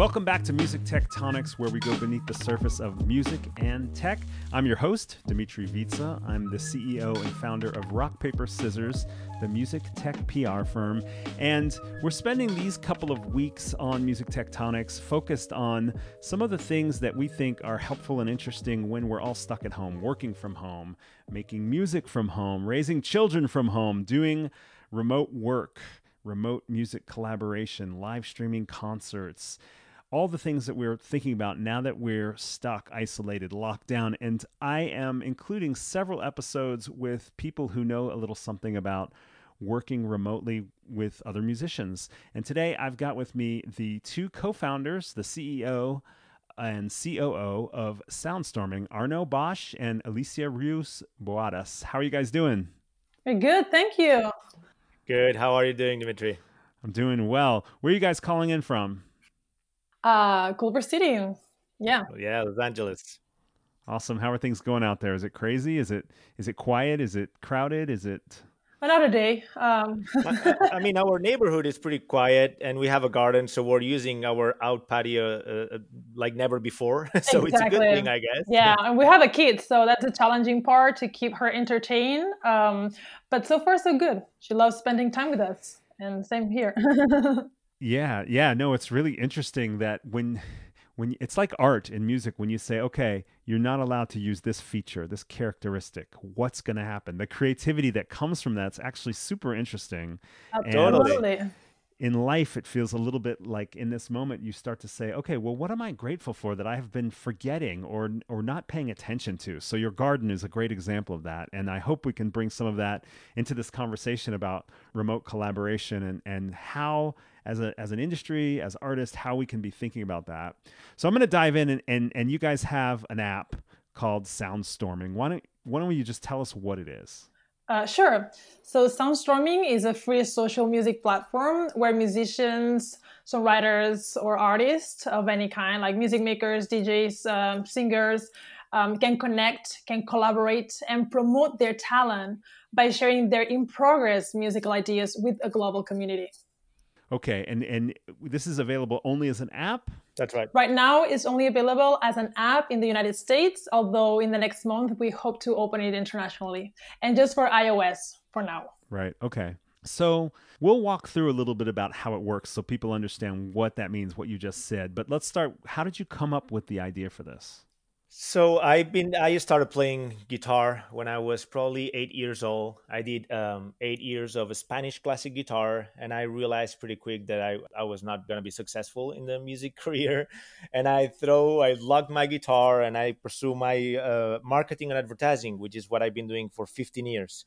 Welcome back to Music Tectonics, where we go beneath the surface of music and tech. I'm your host, Dmitri Vietze. I'm the CEO and founder of Rock Paper Scissors, the music tech PR firm. And we're spending these couple of weeks on Music Tectonics focused on some of the things that we think are helpful and interesting when we're all stuck at home, working from home, making music from home, raising children from home, doing remote work, remote music collaboration, live streaming concerts all the things that we're thinking about now that we're stuck, isolated, locked down. And I am including several episodes with people who know a little something about working remotely with other musicians. And today I've got with me the two co founders, the CEO and COO of Soundstorming, Arnau Bosch and Alicia Rios Boadas. How are you guys doing? Very good, thank you. Good. How are you doing, Dmitri? I'm doing well. Where are you guys calling in from? Uh, Culver City. Yeah. Oh, yeah, Los Angeles. Awesome. How are things going out there? Is it crazy? Is it is it quiet? Is it crowded? Is it Another day. Um. I, I, mean, our neighborhood is pretty quiet, and we have a garden, so we're using our out patio uh, uh like never before. so exactly. it's a good thing, I guess. Yeah, and we have a kid, so that's a challenging part to keep her entertained. Um, but so far, so good. She loves spending time with us, and same here. Yeah, yeah, no, it's really interesting that when when it's like art in music when you say, okay, you're not allowed to use this feature, this characteristic. What's going to happen? The creativity that comes from that's actually super interesting. Oh, totally in life it feels a little bit like in this moment you start to say okay well what am i grateful for that i have been forgetting or or not paying attention to so your garden is a great example of that and i hope we can bring some of that into this conversation about remote collaboration and and how as a as an industry as artists how we can be thinking about that so i'm going to dive in and, and and you guys have an app called soundstorming why don't why don't you just tell us what it is uh, sure. So Soundstorming is a free social music platform where musicians, songwriters, or artists of any kind, like music makers, DJs, um, singers, um, can connect, can collaborate, and promote their talent by sharing their in progress musical ideas with a global community. Okay, and and this is available only as an app. That's right. Right now, it's only available as an app in the United States. Although in the next month, we hope to open it internationally, and just for iOS for now. Right. Okay. So we'll walk through a little bit about how it works, so people understand what that means, what you just said. But let's start. How did you come up with the idea for this? So I've been I started playing guitar when I was probably eight years old. I did um, eight years of Spanish classic guitar, and I realized pretty quick that I, I was not gonna be successful in the music career. And I throw I locked my guitar and I pursue my uh, marketing and advertising, which is what I've been doing for 15 years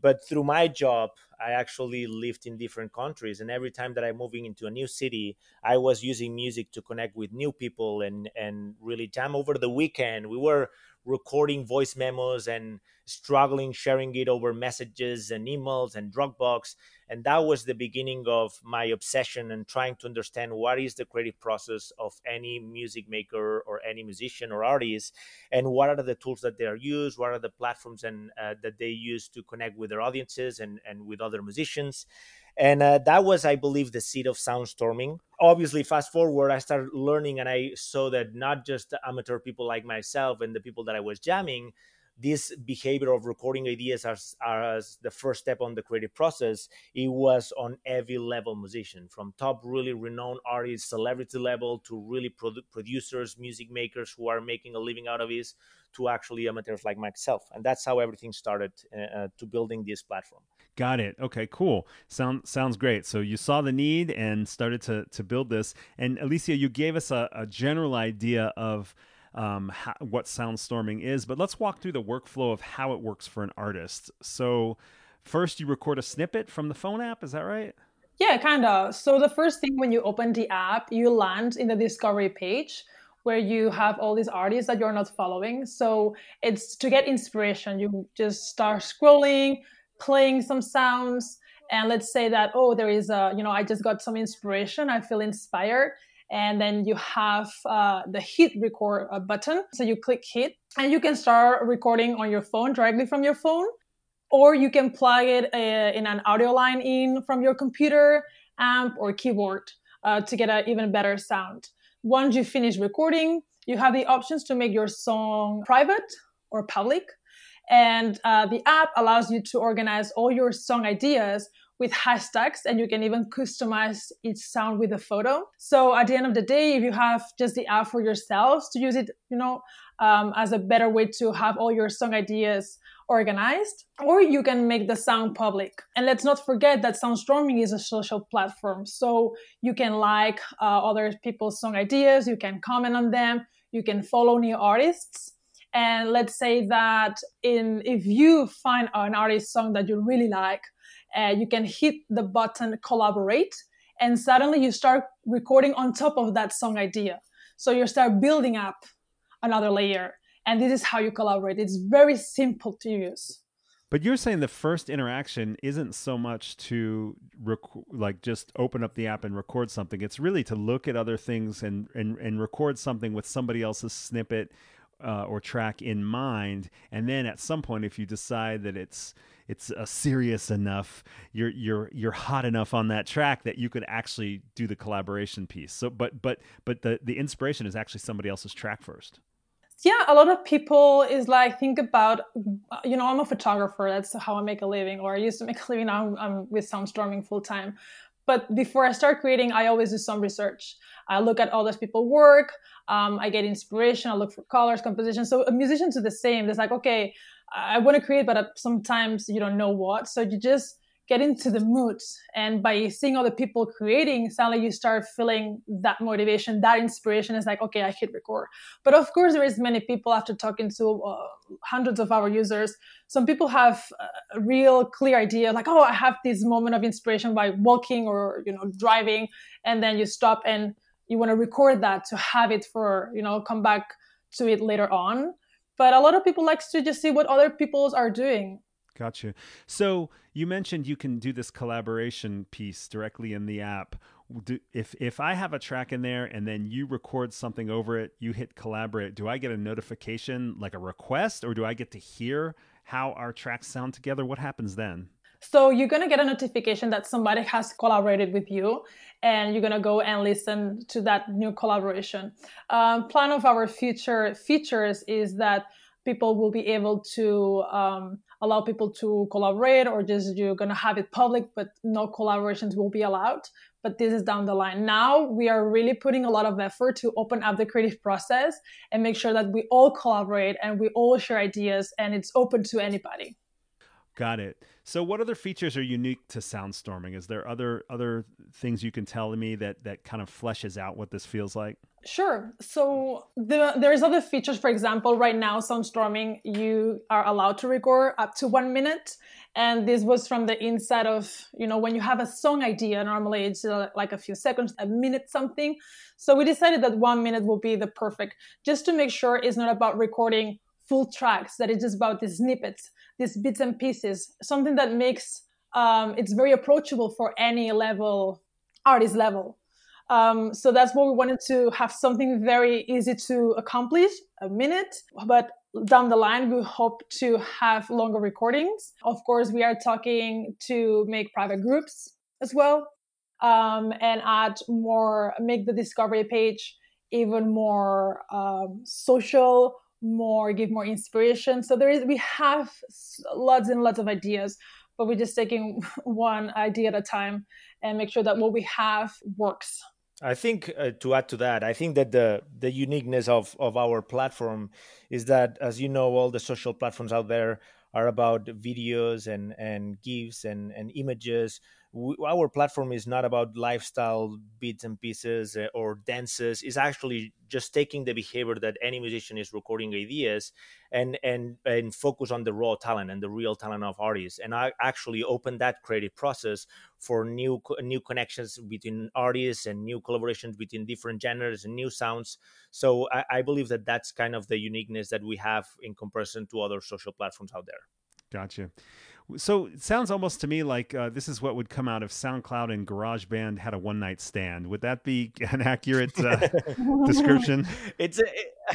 but through my job i actually lived in different countries and every time that i'm moving into a new city i was using music to connect with new people and and really jam over the weekend we were recording voice memos and struggling sharing it over messages and emails and Dropbox. And that was the beginning of my obsession and trying to understand what is the creative process of any music maker or any musician or artist, and what are the tools that they are used, what are the platforms and uh, that they use to connect with their audiences and and with other musicians. And uh, that was, I believe, the seed of soundstorming. Obviously, fast forward, I started learning and I saw that not just amateur people like myself and the people that I was jamming, this behavior of recording ideas as, as the first step on the creative process it was on every level musician from top really renowned artists celebrity level to really produ- producers music makers who are making a living out of this to actually amateurs like myself and that's how everything started uh, uh to building this platform Got it. Okay, cool. Sound sounds great. So you saw the need and started to to build this. And Alicia, you gave us a, a general idea of um, how, what soundstorming is, but let's walk through the workflow of how it works for an artist. So, first, you record a snippet from the phone app. Is that right? Yeah, kind of. So, the first thing when you open the app, you land in the discovery page where you have all these artists that you're not following. So, it's to get inspiration. You just start scrolling, playing some sounds. And let's say that, oh, there is a, you know, I just got some inspiration. I feel inspired and then you have uh, the hit record uh, button. So you click hit and you can start recording on your phone directly from your phone. or you can plug it uh, in an audio line in from your computer, amp, or keyboard uh, to get an even better sound. Once you finish recording, you have the options to make your song private or public. And uh, the app allows you to organize all your song ideas with hashtags and you can even customize each sound with a photo. So at the end of the day, if you have just the app for yourselves to use it, you know, um, as a better way to have all your song ideas organized, or you can make the sound public. And let's not forget that Soundstorming is a social platform. So you can like uh, other people's song ideas, you can comment on them, you can follow new artists. And let's say that in if you find an artist song that you really like, uh, you can hit the button collaborate, and suddenly you start recording on top of that song idea. So you start building up another layer. And this is how you collaborate. It's very simple to use. But you're saying the first interaction isn't so much to rec- like just open up the app and record something. It's really to look at other things and and, and record something with somebody else's snippet uh, or track in mind. And then at some point, if you decide that it's it's uh, serious enough, you're you're you're hot enough on that track that you could actually do the collaboration piece. So, but but but the the inspiration is actually somebody else's track first yeah a lot of people is like think about you know i'm a photographer that's how i make a living or i used to make a living now i'm, I'm with soundstorming full time but before i start creating i always do some research. I look at all those people work um, i get inspiration i look for colors composition. So a musicians do the same. It's like okay i want to create but sometimes you don't know what. So you just get into the mood. And by seeing other people creating suddenly you start feeling that motivation that inspiration. Is like okay i hit record. But of course there is many people after talking to uh, hundreds of our users. Some people have a real clear idea like oh i have this moment of inspiration by walking or you know driving. And then you stop and you want to record that to have it for you know come back to it later on. But a lot of people likes to just see what other people's are doing. Gotcha. So you mentioned you can do this collaboration piece directly in the app. Do, if if I have a track in there and then you record something over it, you hit collaborate. Do I get a notification like a request, or do I get to hear how our tracks sound together? What happens then? So you're gonna get a notification that somebody has collaborated with you, and you're gonna go and listen to that new collaboration. Um, plan of our future features is that people will be able to um, allow people to collaborate or just you're going to have it public but no collaborations will be allowed. But this is down the line. Now we are really putting a lot of effort to open up the creative process and make sure that we all collaborate and we all share ideas and it's open to anybody. Got it. So what other features are unique to soundstorming? Is there other other things you can tell me that that kind of fleshes out what this feels like Sure. So the, there's other features. For example, right now, Soundstorming, you are allowed to record up to one minute, and this was from the inside of you know when you have a song idea. Normally, it's uh, like a few seconds, a minute, something. So we decided that one minute will be the perfect, just to make sure it's not about recording full tracks. That it's just about these snippets, these bits and pieces, something that makes um, it's very approachable for any level, artist level. Um, so that's what we wanted to have something very easy to accomplish, a minute. But down the line, we hope to have longer recordings. Of course, we are talking to make private groups as well um, and add more, make the discovery page even more um, social, more, give more inspiration. So there is, we have lots and lots of ideas, but we're just taking one idea at a time and make sure that what we have works. I think uh, to add to that, I think that the the uniqueness of of our platform is that, as you know, all the social platforms out there are about videos and and gifs and and images we, our platform is not about lifestyle bits and pieces uh, or dances. It's actually just taking the behavior that any musician is recording ideas and and and focus on the raw talent and the real talent of artists and i actually open that creative process for new new connections between artists and new collaborations between different genres and new sounds. So I, I believe that that's kind of the uniqueness that we have in comparison to other social platforms out there. Gotcha so it sounds almost to me like uh, this is what would come out if SoundCloud and GarageBand had a one night stand. Would that be an accurate uh, description? It's a,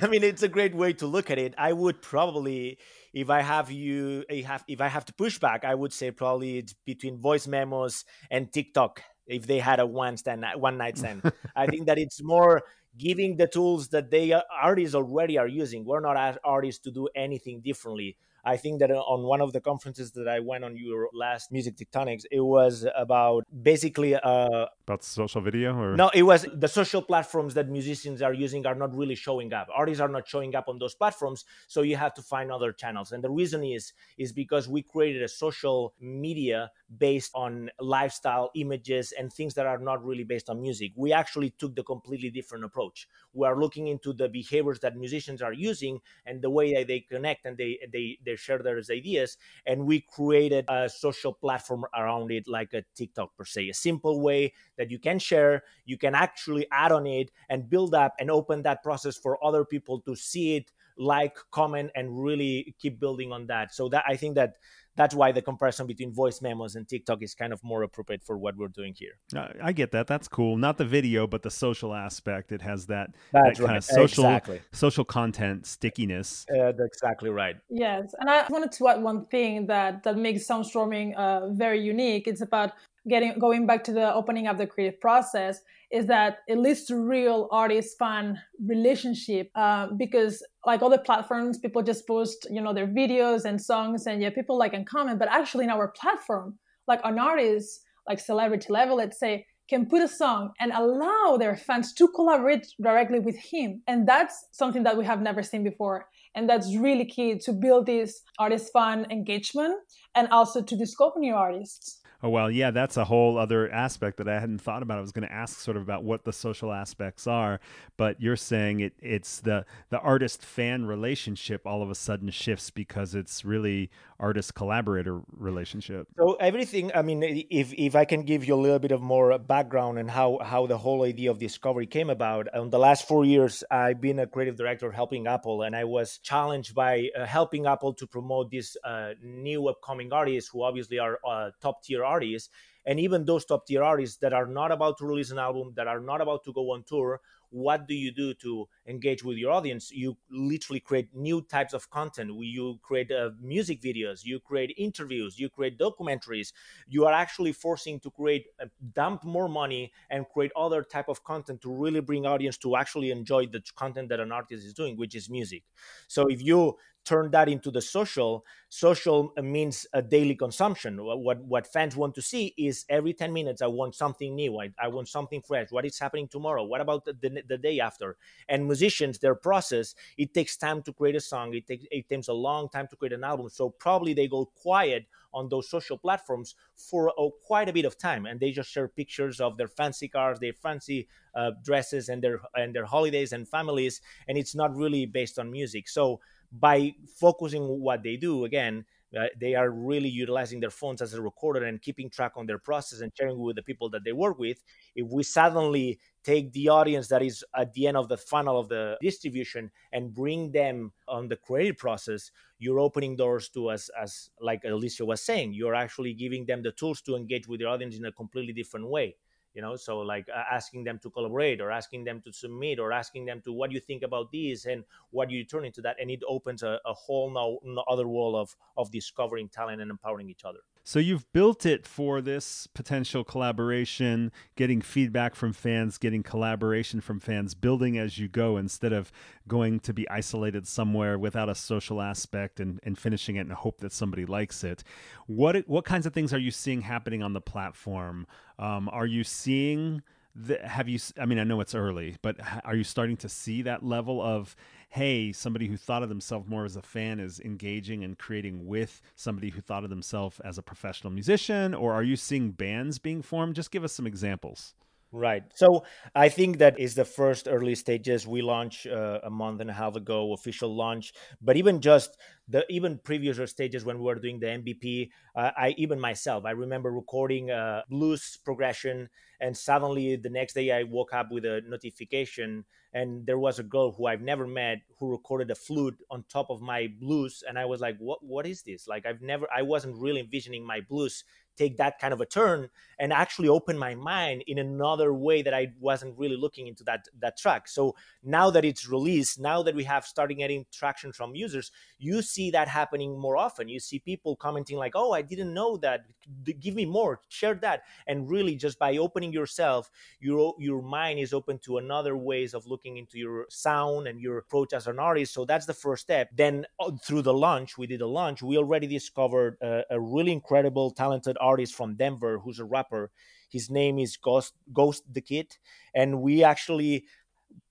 I mean, it's a great way to look at it. I would probably, if I have you, if I have, if I have to push back, I would say probably it's between voice memos and TikTok. If they had a one stand, one night stand, I think that it's more giving the tools that they uh, artists already are using. We're not artists to do anything differently. I think that on one of the conferences that I went on your last Music Tectonics, it was about basically uh, about social video or no, it was the social platforms that musicians are using are not really showing up. Artists are not showing up on those platforms, so you have to find other channels. And the reason is is because we created a social media based on lifestyle images and things that are not really based on music. We actually took the completely different approach. We are looking into the behaviors that musicians are using and the way that they connect and they they they share their ideas. And we created a social platform around it, like a TikTok per se, a simple way that you can share, you can actually add on it and build up and open that process for other people to see it, like, comment, and really keep building on that. So that I think that that's why the comparison between voice memos and TikTok is kind of more appropriate for what we're doing here. I get that. That's cool. Not the video, but the social aspect. It has that, that kind of social exactly. social content stickiness. Uh, that's exactly right. Yes, and I wanted to add one thing that that makes soundstorming uh, very unique. It's about getting going back to the opening up the creative process is that it leads to real artist fan relationship uh, because like other platforms people just post you know their videos and songs and yeah people like and comment. But actually in our platform like an artist like celebrity level let's say can put a song and allow their fans to collaborate directly with him. And that's something that we have never seen before. And that's really key to build this artist fan engagement and also to discover new artists Oh well, yeah, that's a whole other aspect that I hadn't thought about. I was going to ask sort of about what the social aspects are, but you're saying it it's the the artist fan relationship all of a sudden shifts because it's really artist collaborator relationship. So everything, I mean, if if I can give you a little bit of more background and how how the whole idea of discovery came about, in the last 4 years I've been a creative director helping Apple and I was challenged by uh, helping Apple to promote these uh, new upcoming artists who obviously are uh, top tier artists and even those top tier artists that are not about to release an album that are not about to go on tour what do you do to engage with your audience? You literally create new types of content. You create uh, music videos. You create interviews. You create documentaries. You are actually forcing to create uh, dump more money and create other type of content to really bring audience to actually enjoy the content that an artist is doing which is music. So if you turn that into the social social means a daily consumption. What what fans want to see is every 10 minutes i want something new. I, I want something fresh. What is happening tomorrow? What about the, the, the, day after? And musicians their process it takes time to create a song. It takes it takes a long time to create an album. So probably they go quiet on those social platforms for quite a bit of time and they just share pictures of their fancy cars their fancy uh, dresses and their and their holidays and families and it's not really based on music. So by focusing what they do. Again uh, they are really utilizing their phones as a recorder and keeping track on their process and sharing with the people that they work with. If we suddenly take the audience that is at the end of the funnel of the distribution and bring them on the creative process you're opening doors to us as like alicia was saying you're actually giving them the tools to engage with the audience in a completely different way you know so like uh, asking them to collaborate or asking them to submit or asking them to what do you think about this? And what do you turn into that? And it opens a, a whole no, no other world of of discovering talent and empowering each other so you've built it for this potential collaboration, getting feedback from fans, getting collaboration from fans, building as you go instead of going to be isolated somewhere without a social aspect and, and finishing it and hope that somebody likes it. What what kinds of things are you seeing happening on the platform? Um, are you seeing the, have you i mean i know it's early but are you starting to see that level of hey, somebody who thought of themselves more as a fan is engaging and creating with somebody who thought of themselves as a professional musician? Or are you seeing bands being formed? Just give us some examples. Right. So I think that is the first early stages. We launched uh, a month and a half ago, official launch. But even just the even previous stages when we were doing the MVP, uh, I even myself, I remember recording a blues progression, and suddenly the next day I woke up with a notification, and there was a girl who I've never met who recorded a flute on top of my blues, and I was like, "What? What is this?" Like I've never, I wasn't really envisioning my blues take that kind of a turn and actually open my mind in another way that I wasn't really looking into that that track. So now that it's released, now that we have started getting traction from users, you see that happening more often. You see people commenting like oh i didn't know that. Give me more share that. And really just by opening yourself your your mind is open to another ways of looking into your sound and your approach as an artist. So that's the first step. Then uh, through the launch we did a launch we already discovered a, a really incredible talented artist from denver who's a rapper. His name is Ghost Ghost the Kid, and we actually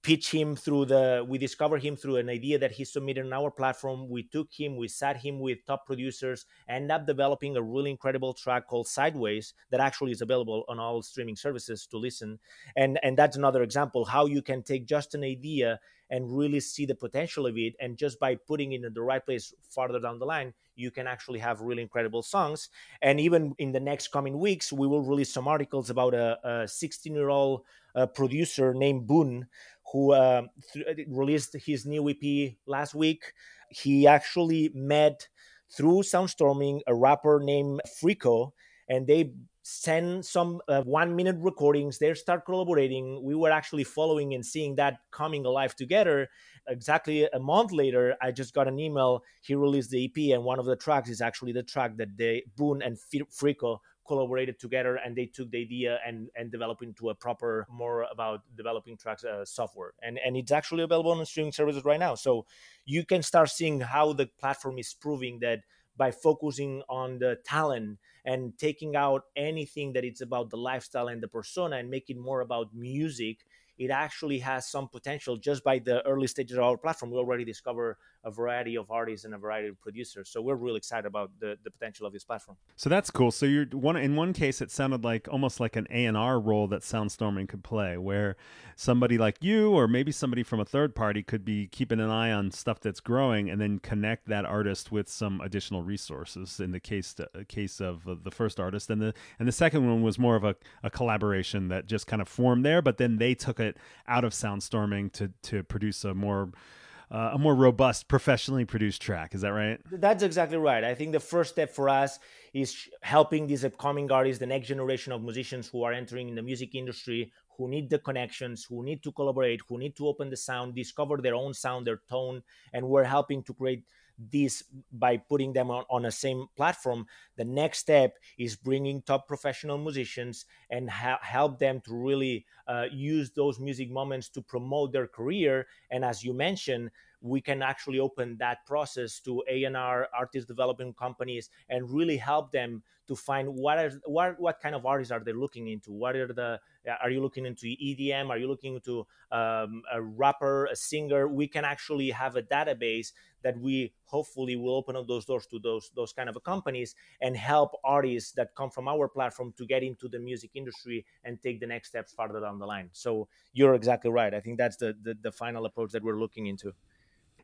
pitch him through the we discovered him through an idea that he submitted on our platform. We took him we sat him with top producers end up developing a really incredible track called sideways that actually is available on all streaming services to listen. And and that's another example how you can take just an idea and really see the potential of it and just by putting it in the right place farther down the line you can actually have really incredible songs. And even in the next coming weeks we will release some articles about a 16 year old uh, producer named boone who uh, th- released his new ep last week. He actually met through soundstorming a rapper named frico and they send some uh, one minute recordings they start collaborating. We were actually following and seeing that coming alive together. Exactly a month later i just got an email he released the ep and one of the tracks is actually the track that they boone and frico collaborated together and they took the idea and and developed into a proper more about developing tracks uh, software. And and it's actually available on streaming services right now. So you can start seeing how the platform is proving that by focusing on the talent and taking out anything that it's about the lifestyle and the persona and making more about music it actually has some potential just by the early stages of our platform. We already discover a variety of artists and a variety of producers. So we're really excited about the, the potential of this platform. So that's cool. So you're one in one case it sounded like almost like an A and R role that Soundstorming could play, where somebody like you or maybe somebody from a third party could be keeping an eye on stuff that's growing and then connect that artist with some additional resources. In the case to, uh, case of uh, the first artist, and the and the second one was more of a, a collaboration that just kind of formed there, but then they took it out of Soundstorming to to produce a more uh, a more robust, professionally produced track. Is that right? That's exactly right. I think the first step for us is helping these upcoming artists, the next generation of musicians who are entering in the music industry, who need the connections, who need to collaborate, who need to open the sound, discover their own sound, their tone, and we're helping to create this by putting them on, on a same platform the next step is bringing top professional musicians and ha- help them to really uh, use those music moments to promote their career. And as you mentioned we can actually open that process to A&R artist development companies and really help them to find what are what what kind of artists are they looking into? What are the are you looking into EDM are you looking into um, a rapper a singer? We can actually have a database that we hopefully will open up those doors to those those kind of companies and help artists that come from our platform to get into the music industry and take the next steps farther down the line. So you're exactly right. I think that's the the, the final approach that we're looking into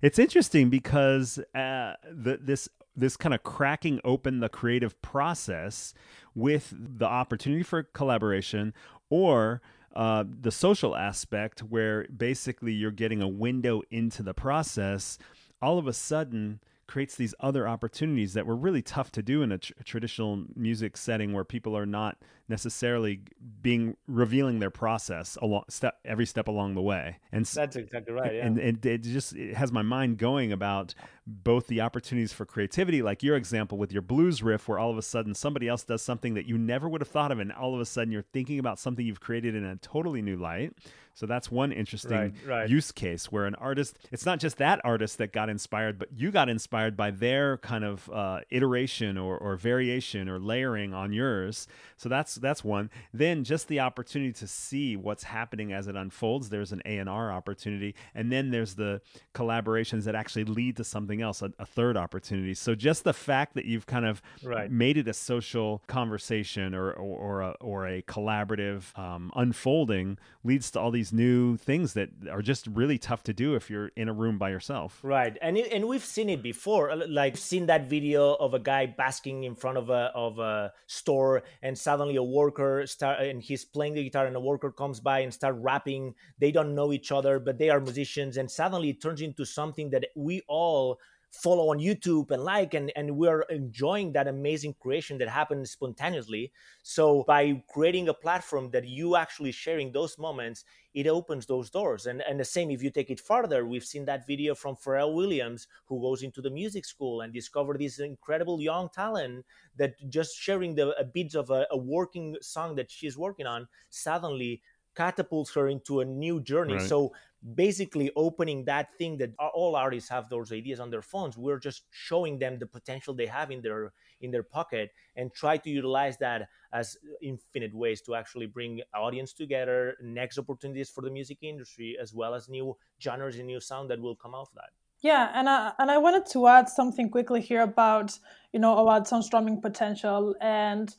it's interesting because uh, the, this this kind of cracking open the creative process with the opportunity for collaboration or uh, the social aspect where basically you're getting a window into the process all of a sudden creates these other opportunities that were really tough to do in a, tr- traditional music setting where people are not necessarily being revealing their process along step every step along the way and that's exactly right yeah. and, and it just it has my mind going about both the opportunities for creativity like your example with your blues riff where all of a sudden somebody else does something that you never would have thought of and all of a sudden you're thinking about something you've created in a totally new light so that's one interesting right, right. use case where an artist, it's not just that artist that got inspired, but you got inspired by their kind of uh, iteration or, or variation or layering on yours. So that's that's one. Then just the opportunity to see what's happening as it unfolds. There's an A and R opportunity, and then there's the collaborations that actually lead to something else, a, a third opportunity. So just the fact that you've kind of right. made it a social conversation or or, or a, or a collaborative um, unfolding leads to all these new things that are just really tough to do if you're in a room by yourself. Right, and and we've seen it before. Uh, like seen that video of a guy basking in front of a of a store, and suddenly a worker start and he's playing the guitar, and a worker comes by and start rapping. They don't know each other, but they are musicians, and suddenly it turns into something that we all follow on youtube and like and and we're enjoying that amazing creation that happens spontaneously. So by creating a platform that you actually sharing those moments it opens those doors. And and the same if you take it further we've seen that video from pharrell williams who goes into the music school and discover this incredible young talent that just sharing the uh, bits of a, a working song that she's working on suddenly catapults her into a new journey. Right. So basically opening that thing that all artists have those ideas on their phones. We're just showing them the potential they have in their in their pocket and try to utilize that as infinite ways to actually bring audience together, next opportunities for the music industry, as well as new genres and new sound that will come out of that. Yeah, and I, and I wanted to add something quickly here about you know about Soundstorming potential and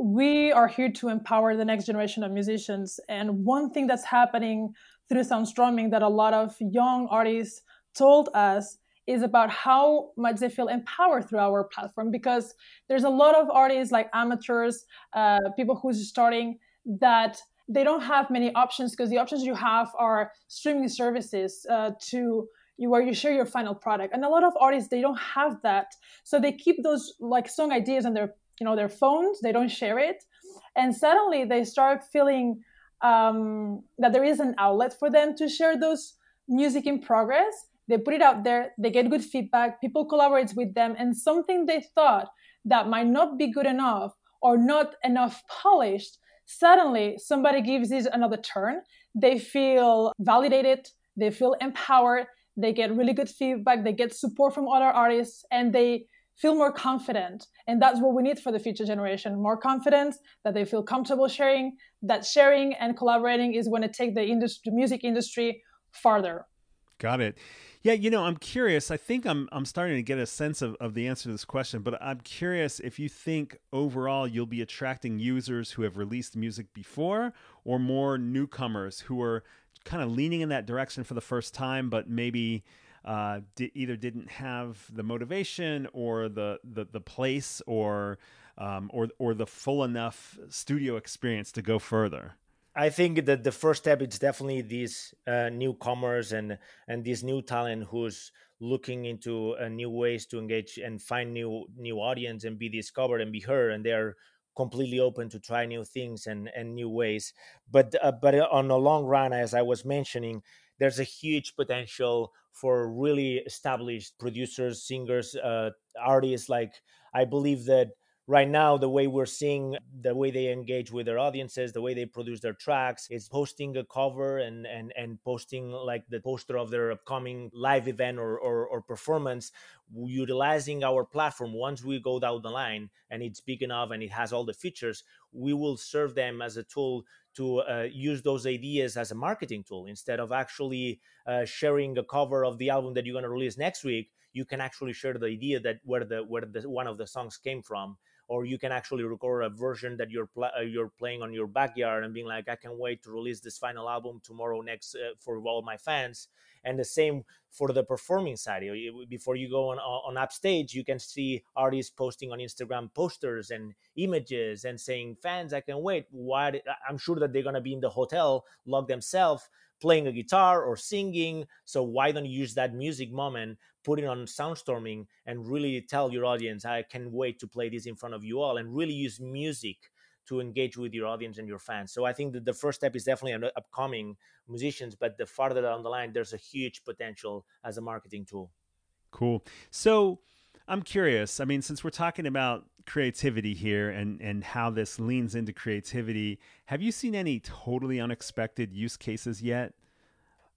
we are here to empower the next generation of musicians. And one thing that's happening through Soundstorming that a lot of young artists told us is about how much they feel empowered through our platform. Because there's a lot of artists like amateurs, uh, people who's starting that they don't have many options because the options you have are streaming services uh, to you where you share your final product. And a lot of artists they don't have that. So they keep those like song ideas on their you know their phones they don't share it. And suddenly they start feeling um, that there is an outlet for them to share those music in progress. They put it out there they get good feedback people collaborate with them and something they thought that might not be good enough or not enough polished suddenly somebody gives it another turn. They feel validated they feel empowered they get really good feedback they get support from other artists and they feel more confident. And that's what we need for the future generation more confidence, that they feel comfortable sharing, that sharing and collaborating is going to take the industry, music industry farther. Got it. Yeah, you know, I'm curious. I think I'm I'm starting to get a sense of, of the answer to this question, but I'm curious if you think overall you'll be attracting users who have released music before or more newcomers who are kind of leaning in that direction for the first time, but maybe uh, di- either didn't have the motivation or the the, the place or um, or or the full enough studio experience to go further. I think that the first step is definitely these uh, newcomers and and this new talent who's looking into uh, new ways to engage and find new new audience and be discovered and be heard, and they're completely open to try new things and and new ways. But uh, but on the long run, as I was mentioning, there's a huge potential for really established producers, singers, uh, artists. Like I believe that right now the way we're seeing the way they engage with their audiences the way they produce their tracks is posting a cover and and and posting like the poster of their upcoming live event or or, or performance utilizing our platform once we go down the line and it's big enough and it has all the features we will serve them as a tool to uh, use those ideas as a marketing tool. Instead of actually uh, sharing a cover of the album that you're going to release next week you can actually share the idea that where the where the one of the songs came from. Or you can actually record a version that you're pl- uh, you're playing on your backyard and being like I can't wait to release this final album tomorrow next uh, for all my fans and the same for the performing side before you go on on upstage you can see artists posting on instagram posters and images and saying fans i can wait what i'm sure that they're going to be in the hotel lock themselves playing a guitar or singing. So why don't you use that music moment, put it on Soundstorming, and really tell your audience, I can wait to play this in front of you all, and really use music to engage with your audience and your fans. So I think that the first step is definitely an upcoming musicians, but the farther down the line, there's a huge potential as a marketing tool. Cool. So I'm curious. I mean, since we're talking about creativity here and and how this leans into creativity, have you seen any totally unexpected use cases yet?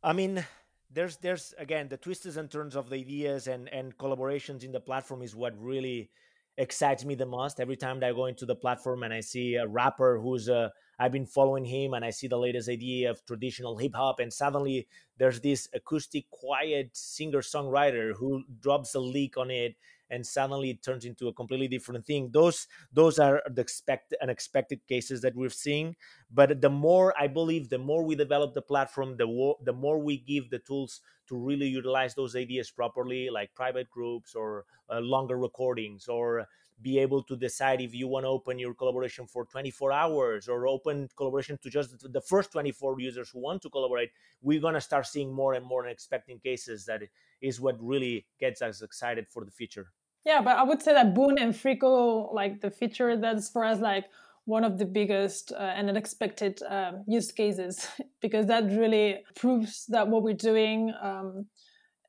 I mean, there's there's again the twists and turns of the ideas and and collaborations in the platform is what really excites me the most every time that i go into the platform and i see a rapper who's uh, i've been following him and i see the latest idea of traditional hip hop and suddenly there's this acoustic quiet singer songwriter who drops a leak on it and suddenly it turns into a completely different thing. Those those are the expect unexpected cases that we're seeing but the more i believe the more we develop the platform the, wo- the more we give the tools to really utilize those ideas properly like private groups or uh, longer recordings or be able to decide if you want to open your collaboration for 24 hours or open collaboration to just the first 24 users who want to collaborate we're going to start seeing more and more unexpected cases that is what really gets us excited for the future yeah but i would say that boon and frico like the feature that's for us like one of the biggest uh, and unexpected um, use cases because that really proves that what we're doing um,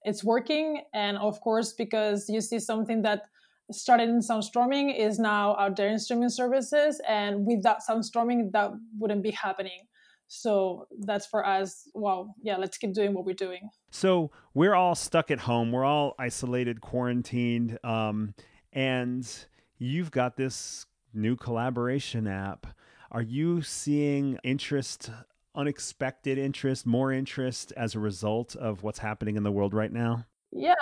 it's working. And of course because you see something that started in soundstorming is now out there in streaming services. And without soundstorming that wouldn't be happening so that's for us. Well yeah let's keep doing what we're doing. So we're all stuck at home. We're all isolated quarantined um, and you've got this new collaboration app. Are you seeing interest unexpected interest more interest as a result of what's happening in the world right now? Yeah,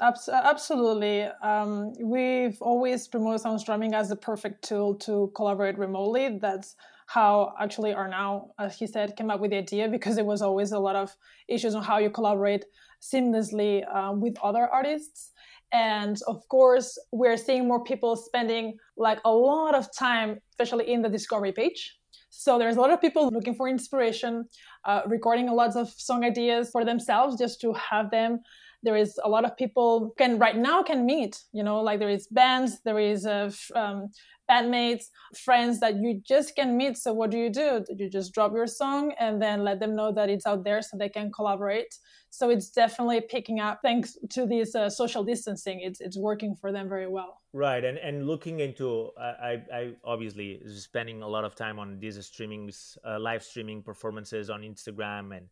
absolutely. Um, we've always promoted Soundstorming as the perfect tool to collaborate remotely. That's how actually Arnau, as he said, came up with the idea because there was always a lot of issues on how you collaborate seamlessly um, with other artists. And of course, we're seeing more people spending like a lot of time, especially in the discovery page. So there's a lot of people looking for inspiration, uh, recording lots of song ideas for themselves just to have them there is a lot of people can right now can meet you know like there is bands there is uh, um, bandmates friends that you just can meet. So what do you do? You just drop your song and then let them know that it's out there so they can collaborate. So it's definitely picking up thanks to this uh, social distancing. It's it's working for them very well. Right. And and looking into i i obviously spending a lot of time on these streaming uh, live streaming performances on instagram and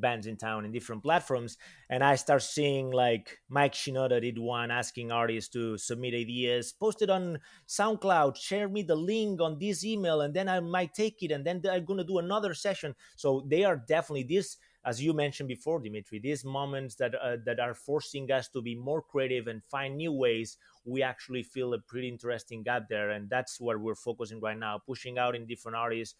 Bandsintown in different platforms and i start seeing like mike shinoda did one asking artists to submit ideas post it on soundcloud share me the link on this email and then i might take it and then i'm to do another session. So they are definitely this as you mentioned before dmitri these moments that uh, that are forcing us to be more creative and find new ways we actually feel a pretty interesting gap there and that's what we're focusing right now pushing out in different artists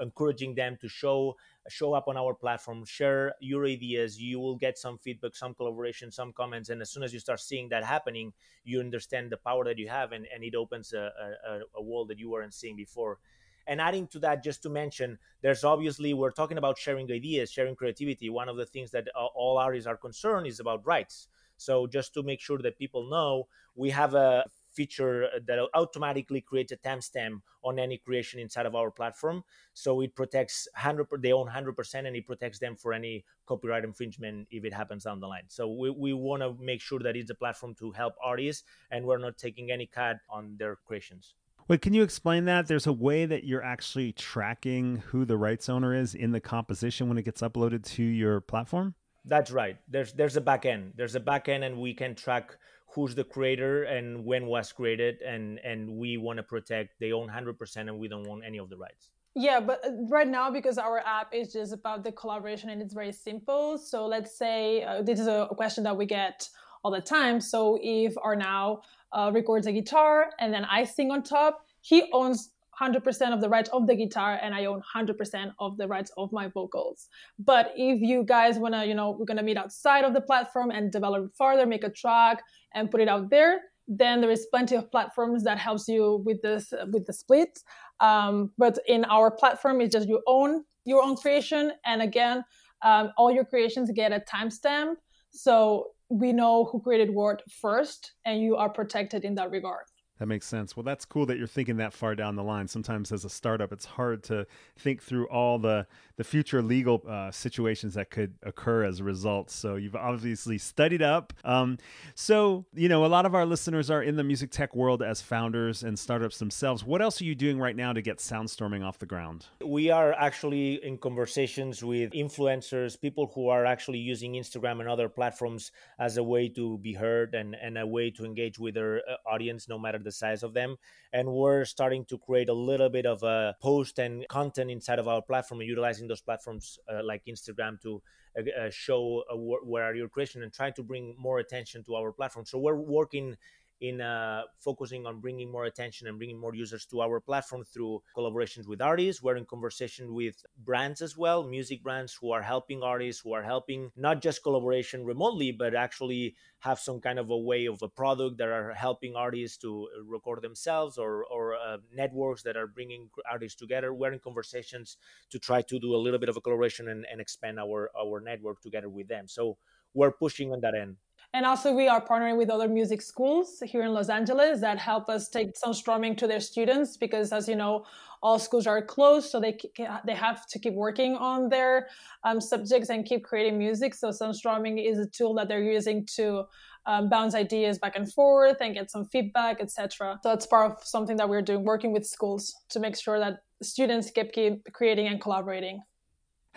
encouraging them to show show up on our platform share your ideas. You will get some feedback some collaboration some comments and as soon as you start seeing that happening you understand the power that you have and, and it opens a, a, a wall that you weren't seeing before. And adding to that just to mention there's obviously we're talking about sharing ideas sharing creativity. One of the things that all artists are concerned is about rights. So just to make sure that people know we have a feature that automatically creates a timestamp on any creation inside of our platform. So it protects 100 they own 100% and it protects them for any copyright infringement if it happens down the line. So we, we want to make sure that it's a platform to help artists and we're not taking any cut on their creations. Wait, can you explain that? There's a way that you're actually tracking who the rights owner is in the composition when it gets uploaded to your platform? That's right. There's there's a back end. There's a back end and we can track who's the creator and when was created and and we want to protect they own 100% and we don't want any of the rights. Yeah but uh, right now because our app is just about the collaboration and it's very simple so let's say uh, this is a question that we get all the time. So if arnau uh, records a guitar and then i sing on top he owns 100% of the rights of the guitar and I own 100% of the rights of my vocals. But if you guys want to, you know, we're going to meet outside of the platform and develop further, make a track and put it out there, then there is plenty of platforms that helps you with this with the split. Um, but in our platform, it's just you own your own creation, and again, um, all your creations get a timestamp, so we know who created what first, and you are protected in that regard. That makes sense. Well, that's cool that you're thinking that far down the line. Sometimes as a startup, it's hard to think through all the the future legal uh, situations that could occur as a result. So you've obviously studied up. Um, so you know, a lot of our listeners are in the music tech world as founders and startups themselves. What else are you doing right now to get Soundstorming off the ground? We are actually in conversations with influencers, people who are actually using Instagram and other platforms as a way to be heard and, and a way to engage with their uh, audience, no matter the size of them. And we're starting to create a little bit of a post and content inside of our platform utilizing those platforms uh, like Instagram to uh, uh show uh, where are your creation and trying to bring more attention to our platform. So we're working in uh, focusing on bringing more attention and bringing more users to our platform through collaborations with artists. We're in conversation with brands as well, music brands who are helping artists, who are helping not just collaboration remotely, but actually have some kind of a way of a product that are helping artists to record themselves or, or uh, networks that are bringing artists together. We're in conversations to try to do a little bit of a collaboration and, and expand our, our network together with them. So we're pushing on that end. And also, we are partnering with other music schools here in Los Angeles that help us take Soundstorming to their students because, as you know, all schools are closed, so they they have to keep working on their um, subjects and keep creating music. So Soundstorming is a tool that they're using to um, bounce ideas back and forth and get some feedback, etc. So that's part of something that we're doing, working with schools to make sure that students keep, keep creating and collaborating.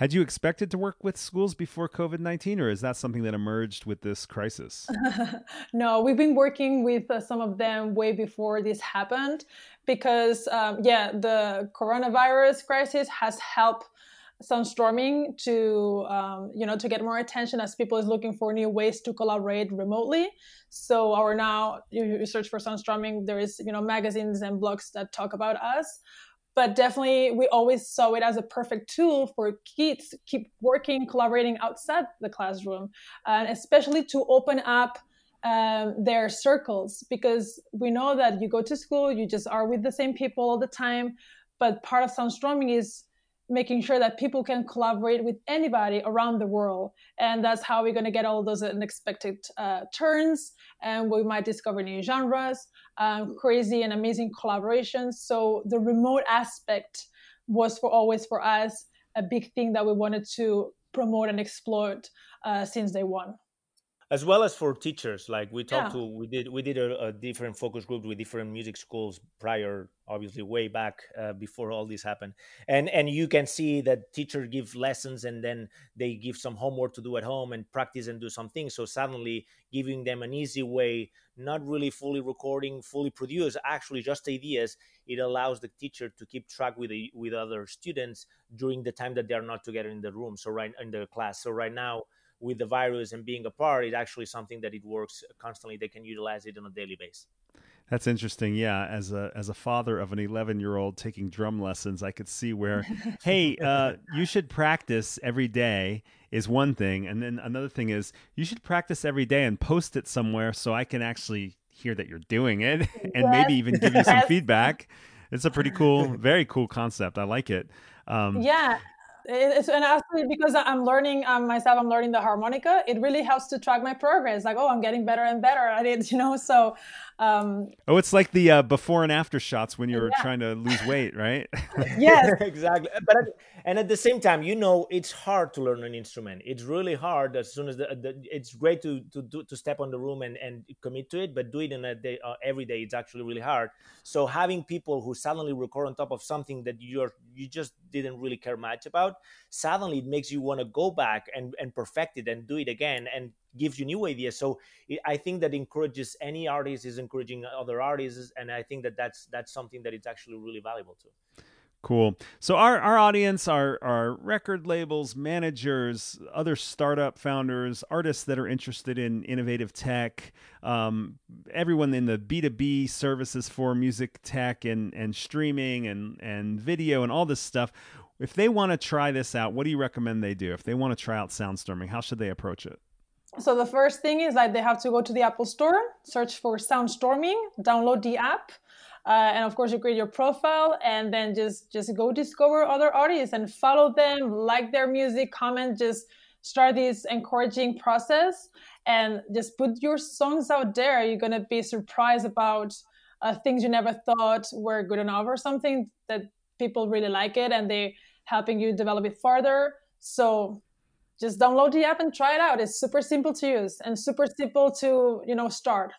Had you expected to work with schools before COVID 19, or is that something that emerged with this crisis? no, we've been working with uh, some of them way before this happened because, um, yeah, the coronavirus crisis has helped Soundstorming to um, you know to get more attention as people is looking for new ways to collaborate remotely so our now you search for Soundstorming there is you know magazines and blogs that talk about us but definitely we always saw it as a perfect tool for kids to keep working collaborating outside the classroom and especially to open up um, their circles because we know that you go to school you just are with the same people all the time but part of Soundstorming is making sure that people can collaborate with anybody around the world. And that's how we're going to get all those unexpected uh, turns. And we might discover new genres um, crazy and amazing collaborations. So the remote aspect was for always for us a big thing that we wanted to promote and exploit uh, since day one as well as for teachers like we talked yeah. to we did we did a, a, different focus group with different music schools prior obviously way back uh, before all this happened. And and you can see that teachers give lessons and then they give some homework to do at home and practice and do some things. So suddenly giving them an easy way not really fully recording fully produce actually just ideas it allows the teacher to keep track with the, with other students during the time that they are not together in the room so right in the class. So right now with the virus and being apart, is actually something that it works constantly. They can utilize it on a daily basis. That's interesting. Yeah, as a as a father of an 11 year old taking drum lessons, I could see where, hey, uh, you should practice every day is one thing, and then another thing is you should practice every day and post it somewhere so I can actually hear that you're doing it and yes. maybe even give you some feedback. It's a pretty cool, very cool concept. I like it. Um, yeah, it's, and actually, because I'm learning um, myself, I'm learning the harmonica. It really helps to track my progress. Like, oh, I'm getting better and better at it, you know. So, um, oh, it's like the uh, before and after shots when you're yeah. trying to lose weight, right? yes, exactly. But at, and at the same time, you know, it's hard to learn an instrument. It's really hard. As soon as the, the it's great to to do, to step on the room and and commit to it, but do it in a day uh, every day. It's actually really hard. So having people who suddenly record on top of something that you're you just didn't really care much about, suddenly it makes you want to go back and and perfect it and do it again and gives you new ideas so i think that encourages any artist is encouraging other artists and i think that that's that's something that it's actually really valuable to. Cool. So our, our audience are are record labels, managers, other startup founders, artists that are interested in innovative tech, um, everyone in the B2B services for music tech and, and streaming and, and video and all this stuff. If they want to try this out, what do you recommend they do? If they want to try out Soundstorming, how should they approach it? So the first thing is that they have to go to the Apple Store, search for Soundstorming, download the app, uh, and of course you create your profile, and then just just go discover other artists and follow them, like their music, comment, just start this encouraging process, and just put your songs out there. You're gonna be surprised about uh, things you never thought were good enough, or something that people really like it, and they helping you develop it further. So just download the app and try it out. It's super simple to use and super simple to, you know, start.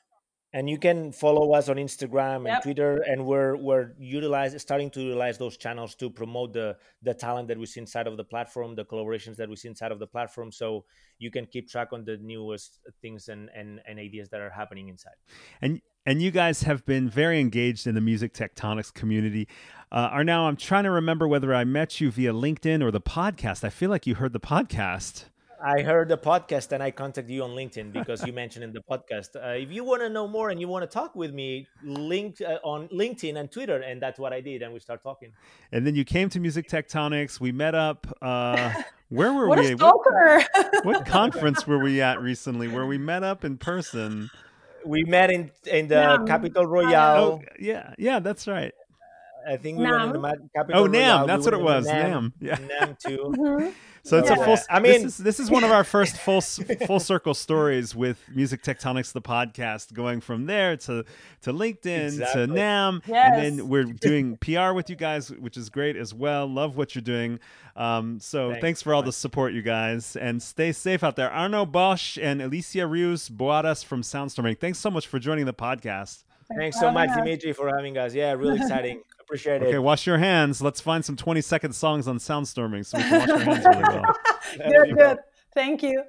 And you can follow us on Instagram and yep. Twitter, and we're we're utilize starting to utilize those channels to promote the the talent that we see inside of the platform, the collaborations that we see inside of the platform, so you can keep track on the newest things and and, and ideas that are happening inside. And and you guys have been very engaged in the music tectonics community. Uh, are now I'm trying to remember whether I met you via LinkedIn or the podcast. I feel like you heard the podcast. I heard the podcast and I contacted you on LinkedIn because you mentioned in the podcast. Uh, if you want to know more and you want to talk with me, link uh, on LinkedIn and Twitter, and that's what I did, and we start talking. And then you came to Music Tectonics. We met up. Uh, where were what we? A stalker. What, what conference were we at recently? Where we met up in person? We met in in the NAMM. Capital Royale. Oh, yeah, yeah, that's right. I think we went in the NAMM. Capital Oh, Royale. NAMM, We that's what it was. in the NAMM, yeah. NAMM too. Mhm. So it's a full. I I mean- mean, this is, this is one of our first full full circle stories with Music Tectonics, the podcast, going from there to to LinkedIn Exactly. to NAMM, and then we're doing PR with you guys, which is great as well. Love what you're doing. Um, so thanks, Thanks for all so the support, you guys, and stay safe out there. Arnau Bosch and Alicia Rios Boadas from Soundstorming. Thanks so much for joining the podcast. Thanks so much, having. Dmitri, for having us. Yeah, really exciting. Appreciate Okay, it. wash your hands. Let's find some 20 second songs on Soundstorming so we can wash our hands really well. There you Good, good. Thank you.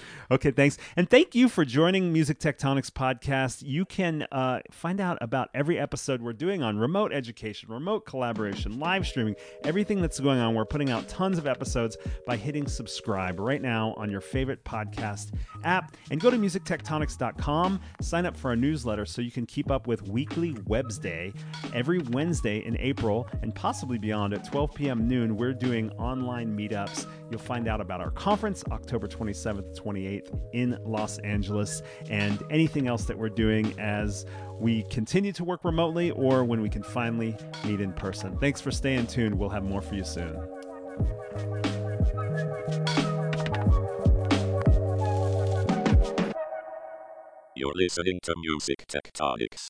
Okay, thanks. And thank you for joining Music Tectonics podcast. You can uh, find out about every episode we're doing on remote education, remote collaboration, live streaming, everything that's going on. We're putting out tons of episodes by hitting subscribe right now on your favorite podcast app. And go to musictectonics.com, sign up for our newsletter so you can keep up with weekly Webs Day. Every Wednesday in April and possibly beyond at 12 p.m. noon, we're doing online meetups. You'll find out about our conference October 27th to 28th in Los Angeles and anything else that we're doing as we continue to work remotely or when we can finally meet in person. Thanks for staying tuned. We'll have more for you soon. You're listening to Music Tectonics.